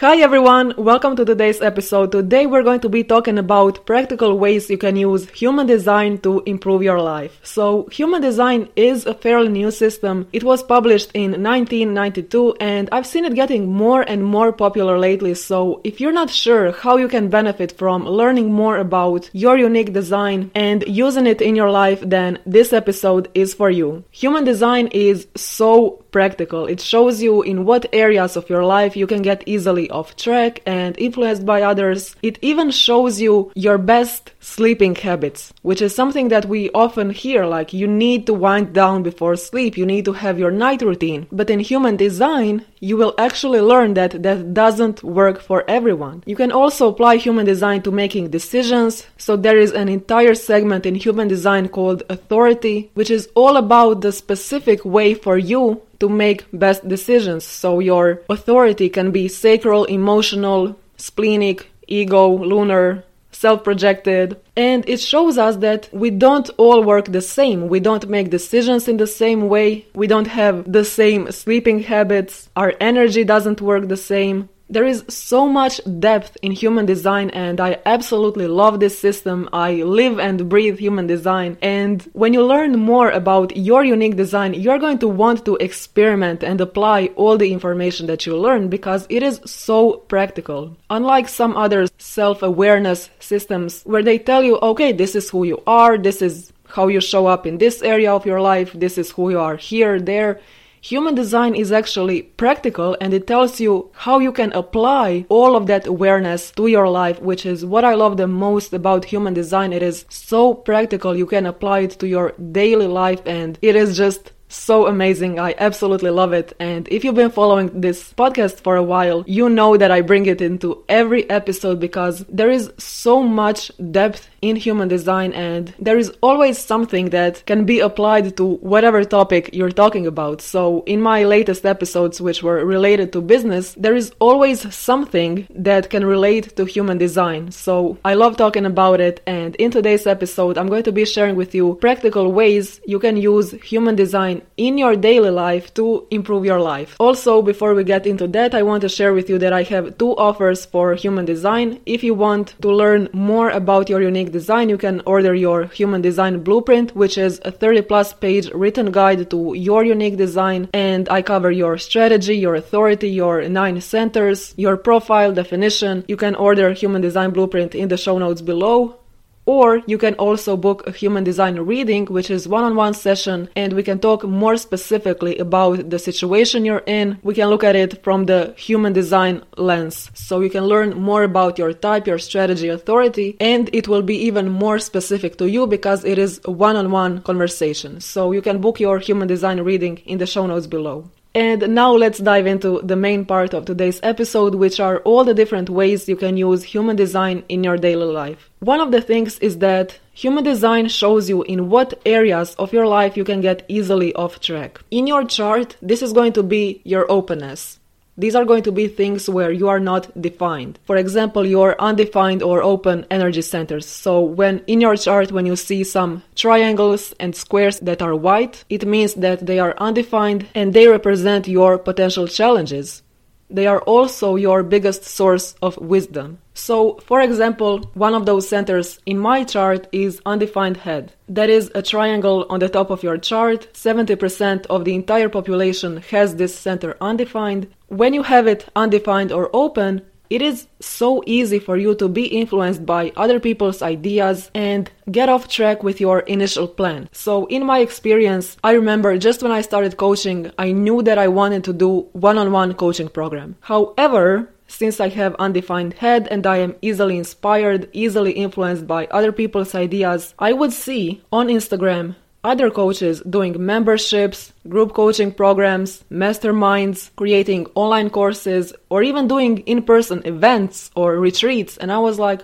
Hi everyone, welcome to today's episode. Today we're going to be talking about practical ways you can use human design to improve your life. So, human design is a fairly new system. It was published in 1992 and I've seen it getting more and more popular lately. So, if you're not sure how you can benefit from learning more about your unique design and using it in your life, then this episode is for you. Human design is so practical. It shows you in what areas of your life you can get easily off track and influenced by others. It even shows you your best sleeping habits, which is something that we often hear like you need to wind down before sleep, you need to have your night routine. But in human design, you will actually learn that that doesn't work for everyone. You can also apply human design to making decisions. So there is an entire segment in human design called authority, which is all about the specific way for you to make best decisions. So your authority can be sacral, emotional, splenic, ego, lunar, self projected. And it shows us that we don't all work the same. We don't make decisions in the same way. We don't have the same sleeping habits. Our energy doesn't work the same. There is so much depth in human design, and I absolutely love this system. I live and breathe human design. And when you learn more about your unique design, you're going to want to experiment and apply all the information that you learn because it is so practical. Unlike some other self awareness systems where they tell you, okay, this is who you are, this is how you show up in this area of your life, this is who you are here, there Human design is actually practical and it tells you how you can apply all of that awareness to your life, which is what I love the most about human design. It is so practical. You can apply it to your daily life and it is just so amazing. I absolutely love it. And if you've been following this podcast for a while, you know that I bring it into every episode because there is so much depth in human design and there is always something that can be applied to whatever topic you're talking about. So in my latest episodes, which were related to business, there is always something that can relate to human design. So I love talking about it. And in today's episode, I'm going to be sharing with you practical ways you can use human design design in your daily life to improve your life. Also, before we get into that, I want to share with you that I have two offers for human design. If you want to learn more about your unique design, you can order your human design blueprint, which is a 30 plus page written guide to your unique design. And I cover your strategy, your authority, your nine centers, your profile definition. You can order human design blueprint in the show notes below. Or you can also book a human design reading, which is one on one session, and we can talk more specifically about the situation you're in. We can look at it from the human design lens. So you can learn more about your type, your strategy, authority, and it will be even more specific to you because it is one on one conversation. So you can book your human design reading in the show notes below. And now let's dive into the main part of today's episode, which are all the different ways you can use human design in your daily life. One of the things is that human design shows you in what areas of your life you can get easily off track. In your chart, this is going to be your openness. These are going to be things where you are not defined. For example, your undefined or open energy centers. So when in your chart, when you see some triangles and squares that are white, it means that they are undefined and they represent your potential challenges. They are also your biggest source of wisdom. So, for example, one of those centers in my chart is undefined head. That is a triangle on the top of your chart. 70% of the entire population has this center undefined. When you have it undefined or open, it is so easy for you to be influenced by other people's ideas and get off track with your initial plan. So, in my experience, I remember just when I started coaching, I knew that I wanted to do one on one coaching program. However, since I have undefined head and I am easily inspired, easily influenced by other people's ideas, I would see on Instagram other coaches doing memberships, group coaching programs, masterminds, creating online courses, or even doing in person events or retreats. And I was like,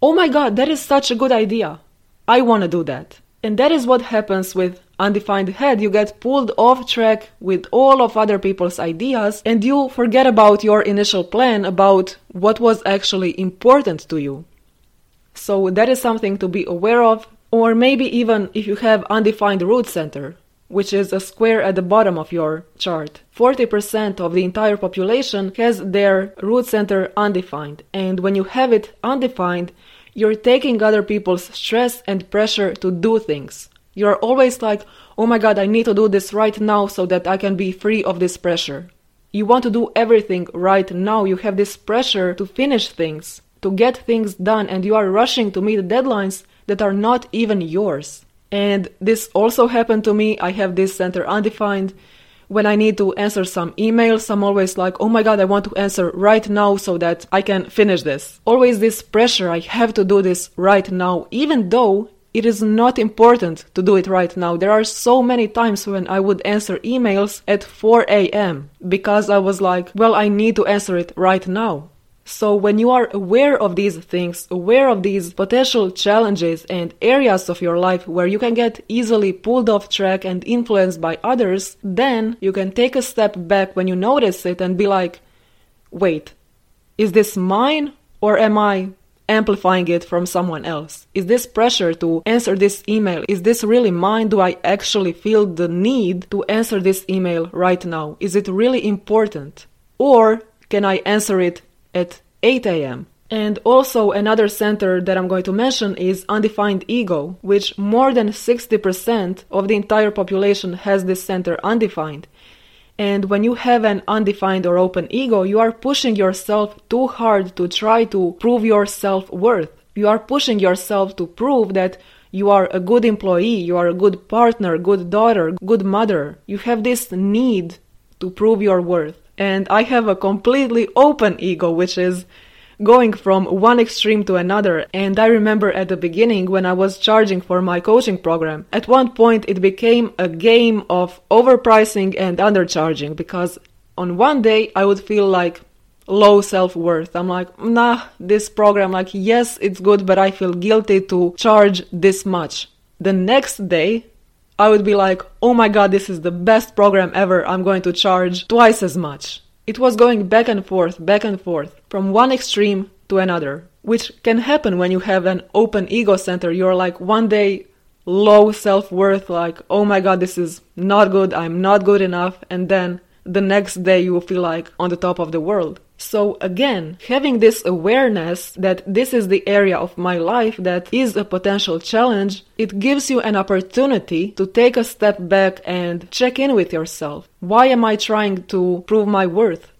oh my god, that is such a good idea. I want to do that. And that is what happens with undefined head. You get pulled off track with all of other people's ideas and you forget about your initial plan about what was actually important to you. So that is something to be aware of. Or maybe even if you have undefined root center, which is a square at the bottom of your chart. 40% of the entire population has their root center undefined. And when you have it undefined, you're taking other people's stress and pressure to do things. You're always like, oh my god, I need to do this right now so that I can be free of this pressure. You want to do everything right now. You have this pressure to finish things, to get things done, and you are rushing to meet deadlines that are not even yours. And this also happened to me. I have this center undefined when I need to answer some emails, I'm always like, oh my god, I want to answer right now so that I can finish this. Always this pressure, I have to do this right now, even though it is not important to do it right now. There are so many times when I would answer emails at 4 a.m. because I was like, well, I need to answer it right now. So, when you are aware of these things, aware of these potential challenges and areas of your life where you can get easily pulled off track and influenced by others, then you can take a step back when you notice it and be like, wait, is this mine or am I amplifying it from someone else? Is this pressure to answer this email? Is this really mine? Do I actually feel the need to answer this email right now? Is it really important? Or can I answer it at 8 a.m. And also, another center that I'm going to mention is undefined ego, which more than 60% of the entire population has this center undefined. And when you have an undefined or open ego, you are pushing yourself too hard to try to prove your self worth. You are pushing yourself to prove that you are a good employee, you are a good partner, good daughter, good mother. You have this need to prove your worth and I have a completely open ego, which is going from one extreme to another. And I remember at the beginning when I was charging for my coaching program, at one point it became a game of overpricing and undercharging because on one day I would feel like low self worth. I'm like, nah, this program, like, yes, it's good, but I feel guilty to charge this much. The next day, I would be like, oh my god, this is the best program ever, I'm going to charge twice as much. It was going back and forth, back and forth, from one extreme to another, which can happen when you have an open ego center. You're like one day low self worth, like, oh my god, this is not good, I'm not good enough, and then the next day you will feel like on the top of the world. So again, having this awareness that this is the area of my life that is a potential challenge, it gives you an opportunity to take a step back and check in with yourself. Why am I trying to prove my worth?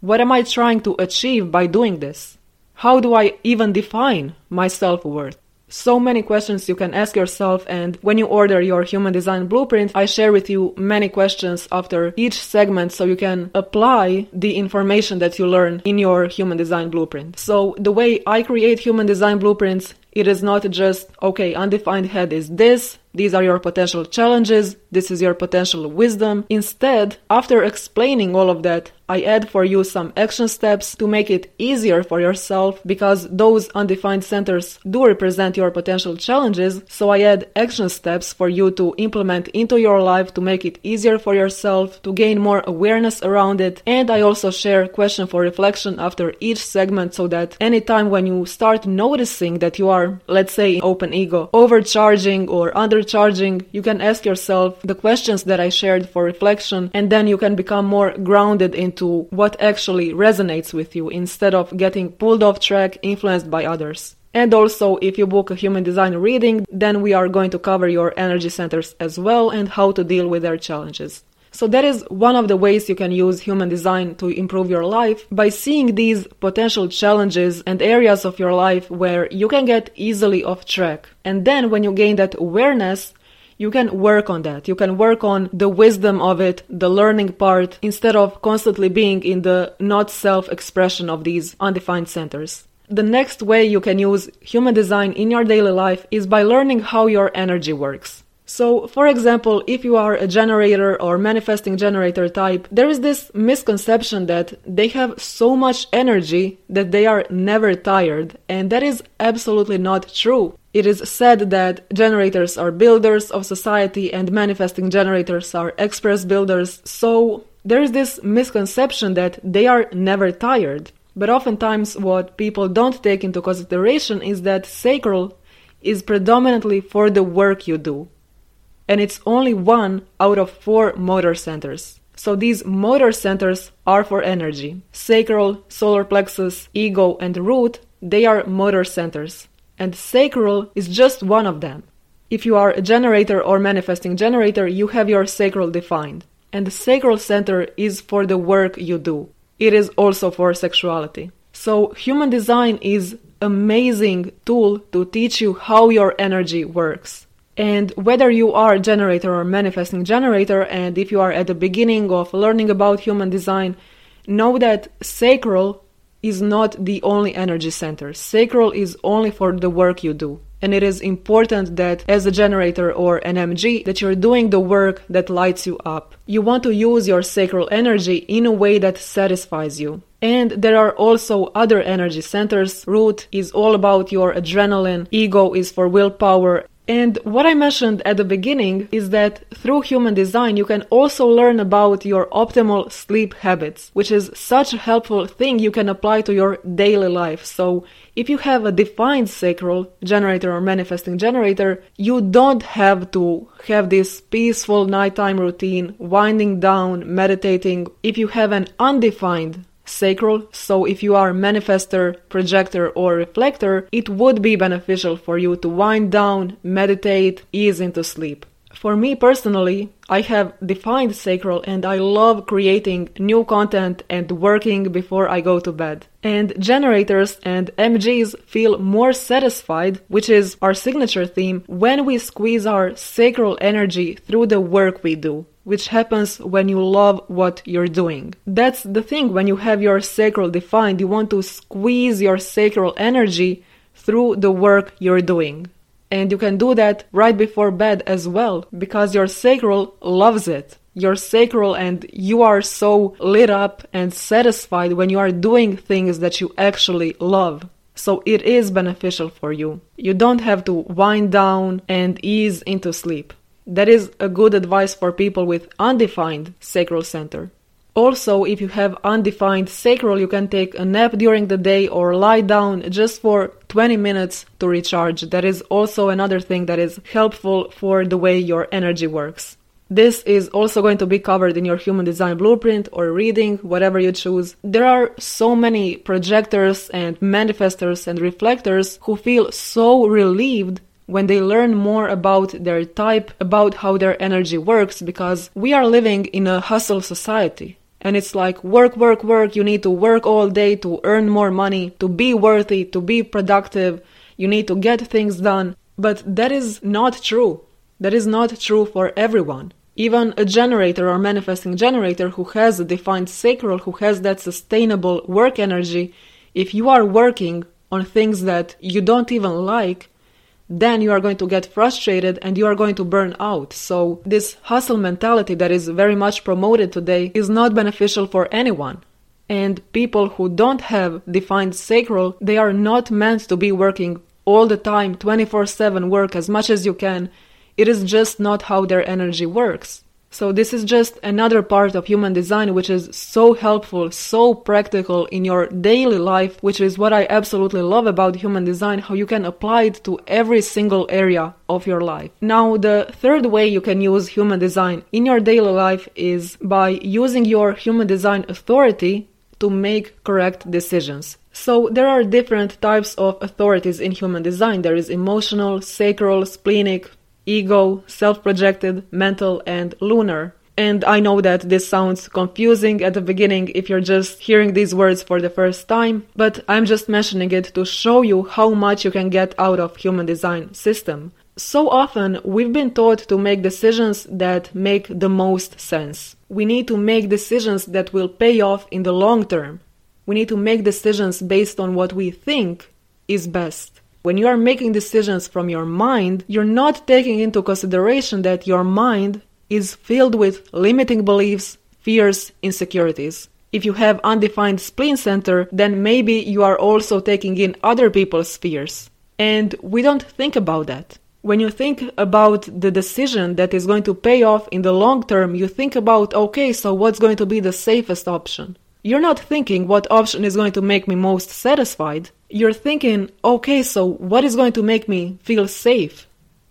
What am I trying to achieve by doing this? How do I even define my self worth? So many questions you can ask yourself and when you order your human design blueprint i share with you many questions after each segment so you can apply the information that you learn in your human design blueprint so the way i create human design blueprints it is not just okay undefined head is this these are your potential challenges, this is your potential wisdom. Instead, after explaining all of that, I add for you some action steps to make it easier for yourself because those undefined centers do represent your potential challenges. So I add action steps for you to implement into your life to make it easier for yourself, to gain more awareness around it. And I also share question for reflection after each segment so that anytime when you start noticing that you are, let's say, open ego, overcharging or undercharging, you can ask yourself the questions that I shared for reflection, and then you can become more grounded into what actually resonates with you instead of getting pulled off track, influenced by others. And also, if you book a human design reading, then we are going to cover your energy centers as well and how to deal with their challenges. So that is one of the ways you can use human design to improve your life by seeing these potential challenges and areas of your life where you can get easily off track. And then when you gain that awareness, you can work on that. You can work on the wisdom of it, the learning part, instead of constantly being in the not self expression of these undefined centers. The next way you can use human design in your daily life is by learning how your energy works. So, for example, if you are a generator or manifesting generator type, there is this misconception that they have so much energy that they are never tired, and that is absolutely not true. It is said that generators are builders of society and manifesting generators are express builders, so there is this misconception that they are never tired. But oftentimes, what people don't take into consideration is that sacral is predominantly for the work you do and it's only one out of four motor centers. So these motor centers are for energy. Sacral, solar plexus, ego, and root, they are motor centers. And sacral is just one of them. If you are a generator or manifesting generator, you have your sacral defined. And the sacral center is for the work you do. It is also for sexuality. So human design is amazing tool to teach you how your energy works. And whether you are a generator or manifesting generator, and if you are at the beginning of learning about human design, know that sacral is not the only energy center. Sacral is only for the work you do. And it is important that as a generator or an MG that you're doing the work that lights you up. You want to use your sacral energy in a way that satisfies you. And there are also other energy centers. Root is all about your adrenaline. Ego is for willpower and what I mentioned at the beginning is that through human design, you can also learn about your optimal sleep habits, which is such a helpful thing you can apply to your daily life. So, if you have a defined sacral generator or manifesting generator, you don't have to have this peaceful nighttime routine, winding down, meditating. If you have an undefined sacral. So if you are a manifestor, projector, or reflector, it would be beneficial for you to wind down, meditate, ease into sleep. For me personally, I have defined sacral and I love creating new content and working before I go to bed. And generators and MGs feel more satisfied, which is our signature theme, when we squeeze our sacral energy through the work we do which happens when you love what you're doing. That's the thing, when you have your sacral defined, you want to squeeze your sacral energy through the work you're doing. And you can do that right before bed as well, because your sacral loves it. Your sacral and you are so lit up and satisfied when you are doing things that you actually love. So it is beneficial for you. You don't have to wind down and ease into sleep. That is a good advice for people with undefined sacral center. Also, if you have undefined sacral, you can take a nap during the day or lie down just for 20 minutes to recharge. That is also another thing that is helpful for the way your energy works. This is also going to be covered in your human design blueprint or reading, whatever you choose. There are so many projectors and manifestors and reflectors who feel so relieved when they learn more about their type, about how their energy works, because we are living in a hustle society. And it's like work, work, work. You need to work all day to earn more money, to be worthy, to be productive. You need to get things done. But that is not true. That is not true for everyone. Even a generator or manifesting generator who has a defined sacral, who has that sustainable work energy, if you are working on things that you don't even like, then you are going to get frustrated and you are going to burn out. So, this hustle mentality that is very much promoted today is not beneficial for anyone. And people who don't have defined sacral, they are not meant to be working all the time, 24 7 work as much as you can. It is just not how their energy works. So this is just another part of human design which is so helpful, so practical in your daily life, which is what I absolutely love about human design, how you can apply it to every single area of your life. Now, the third way you can use human design in your daily life is by using your human design authority to make correct decisions. So there are different types of authorities in human design. There is emotional, sacral, splenic, ego, self projected, mental, and lunar. And I know that this sounds confusing at the beginning if you're just hearing these words for the first time, but I'm just mentioning it to show you how much you can get out of human design system. So often we've been taught to make decisions that make the most sense. We need to make decisions that will pay off in the long term. We need to make decisions based on what we think is best. When you are making decisions from your mind, you're not taking into consideration that your mind is filled with limiting beliefs, fears, insecurities. If you have undefined spleen center, then maybe you are also taking in other people's fears. And we don't think about that. When you think about the decision that is going to pay off in the long term, you think about, okay, so what's going to be the safest option? You're not thinking what option is going to make me most satisfied. You're thinking, okay, so what is going to make me feel safe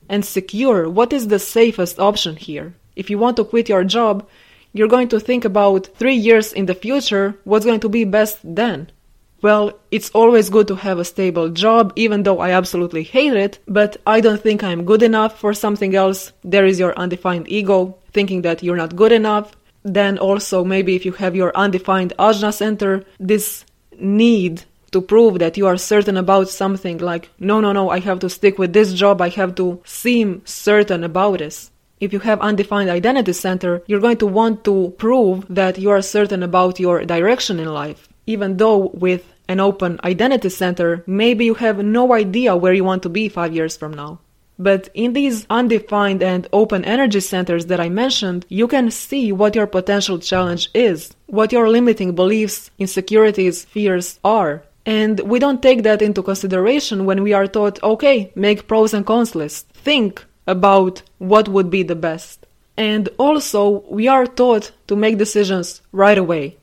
and secure? What is the safest option here? If you want to quit your job, you're going to think about three years in the future, what's going to be best then? Well, it's always good to have a stable job, even though I absolutely hate it, but I don't think I'm good enough for something else. There is your undefined ego, thinking that you're not good enough. Then also, maybe if you have your undefined ajna center, this need to prove that you are certain about something like, no, no, no, I have to stick with this job, I have to seem certain about this. If you have undefined identity center, you're going to want to prove that you are certain about your direction in life. Even though with an open identity center, maybe you have no idea where you want to be five years from now. But in these undefined and open energy centers that I mentioned, you can see what your potential challenge is, what your limiting beliefs, insecurities, fears are. And we don't take that into consideration when we are taught, okay, make pros and cons list. Think about what would be the best. And also, we are taught to make decisions right away.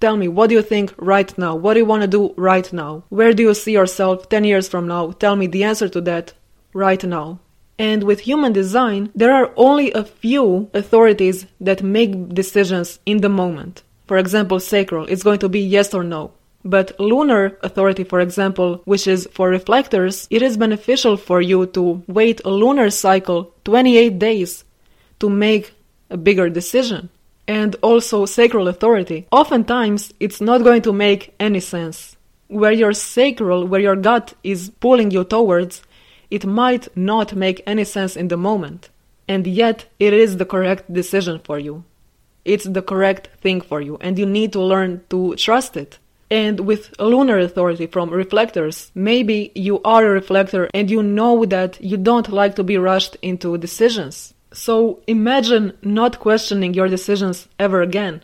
Tell me, what do you think right now? What do you want to do right now? Where do you see yourself 10 years from now? Tell me the answer to that right now. And with human design, there are only a few authorities that make decisions in the moment. For example, sacral, it's going to be yes or no. But lunar authority, for example, which is for reflectors, it is beneficial for you to wait a lunar cycle 28 days to make a bigger decision. And also sacral authority. Oftentimes, it's not going to make any sense. Where your sacral, where your gut is pulling you towards, it might not make any sense in the moment. And yet, it is the correct decision for you. It's the correct thing for you, and you need to learn to trust it. And with lunar authority from reflectors, maybe you are a reflector and you know that you don't like to be rushed into decisions. So imagine not questioning your decisions ever again.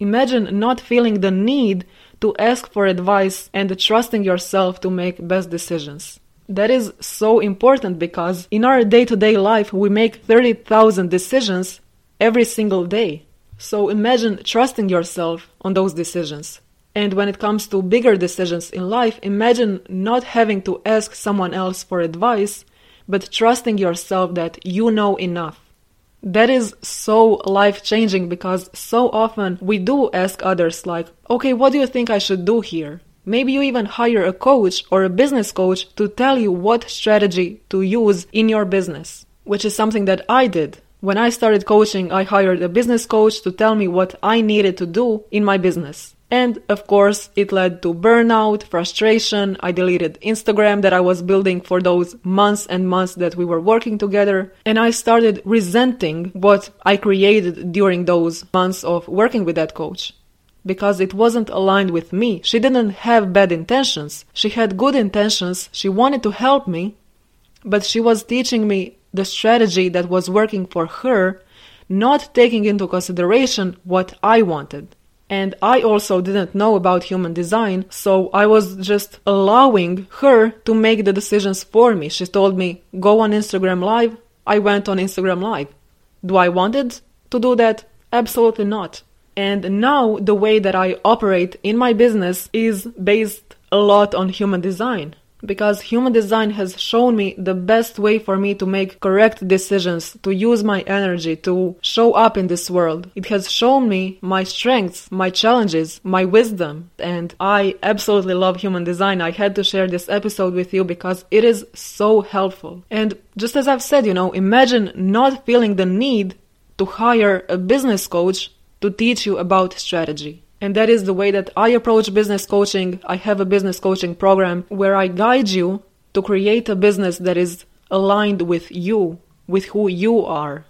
Imagine not feeling the need to ask for advice and trusting yourself to make best decisions. That is so important because in our day to day life we make 30,000 decisions every single day. So imagine trusting yourself on those decisions. And when it comes to bigger decisions in life, imagine not having to ask someone else for advice, but trusting yourself that you know enough. That is so life changing because so often we do ask others, like, okay, what do you think I should do here? Maybe you even hire a coach or a business coach to tell you what strategy to use in your business, which is something that I did. When I started coaching, I hired a business coach to tell me what I needed to do in my business. And of course, it led to burnout, frustration. I deleted Instagram that I was building for those months and months that we were working together. And I started resenting what I created during those months of working with that coach. Because it wasn't aligned with me. She didn't have bad intentions. She had good intentions. She wanted to help me. But she was teaching me the strategy that was working for her, not taking into consideration what I wanted. And I also didn't know about human design, so I was just allowing her to make the decisions for me. She told me, go on Instagram Live. I went on Instagram Live. Do I wanted to do that? Absolutely not. And now the way that I operate in my business is based a lot on human design because human design has shown me the best way for me to make correct decisions, to use my energy, to show up in this world. It has shown me my strengths, my challenges, my wisdom, and I absolutely love human design. I had to share this episode with you because it is so helpful. And just as I've said, you know, imagine not feeling the need to hire a business coach to teach you about strategy. And that is the way that I approach business coaching. I have a business coaching program where I guide you to create a business that is aligned with you, with who you are.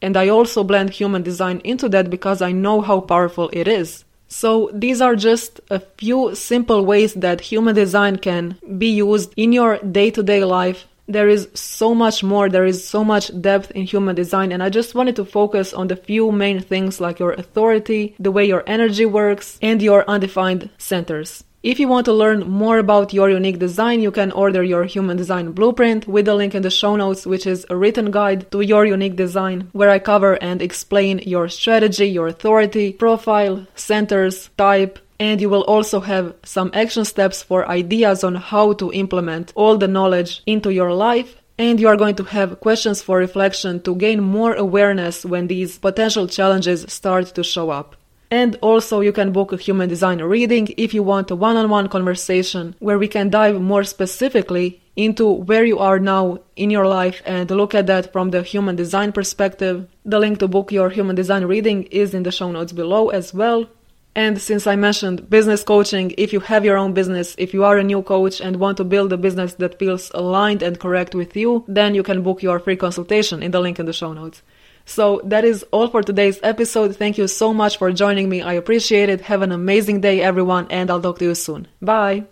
And I also blend human design into that because I know how powerful it is. So these are just a few simple ways that human design can be used in your day to day life there is so much more, there is so much depth in human design, and I just wanted to focus on the few main things like your authority, the way your energy works, and your undefined centers. If you want to learn more about your unique design, you can order your human design blueprint with the link in the show notes, which is a written guide to your unique design, where I cover and explain your strategy, your authority, profile, centers, type, and you will also have some action steps for ideas on how to implement all the knowledge into your life. And you are going to have questions for reflection to gain more awareness when these potential challenges start to show up. And also, you can book a human design reading if you want a one on one conversation where we can dive more specifically into where you are now in your life and look at that from the human design perspective. The link to book your human design reading is in the show notes below as well. And since I mentioned business coaching, if you have your own business, if you are a new coach and want to build a business that feels aligned and correct with you, then you can book your free consultation in the link in the show notes. So that is all for today's episode. Thank you so much for joining me. I appreciate it. Have an amazing day, everyone, and I'll talk to you soon. Bye.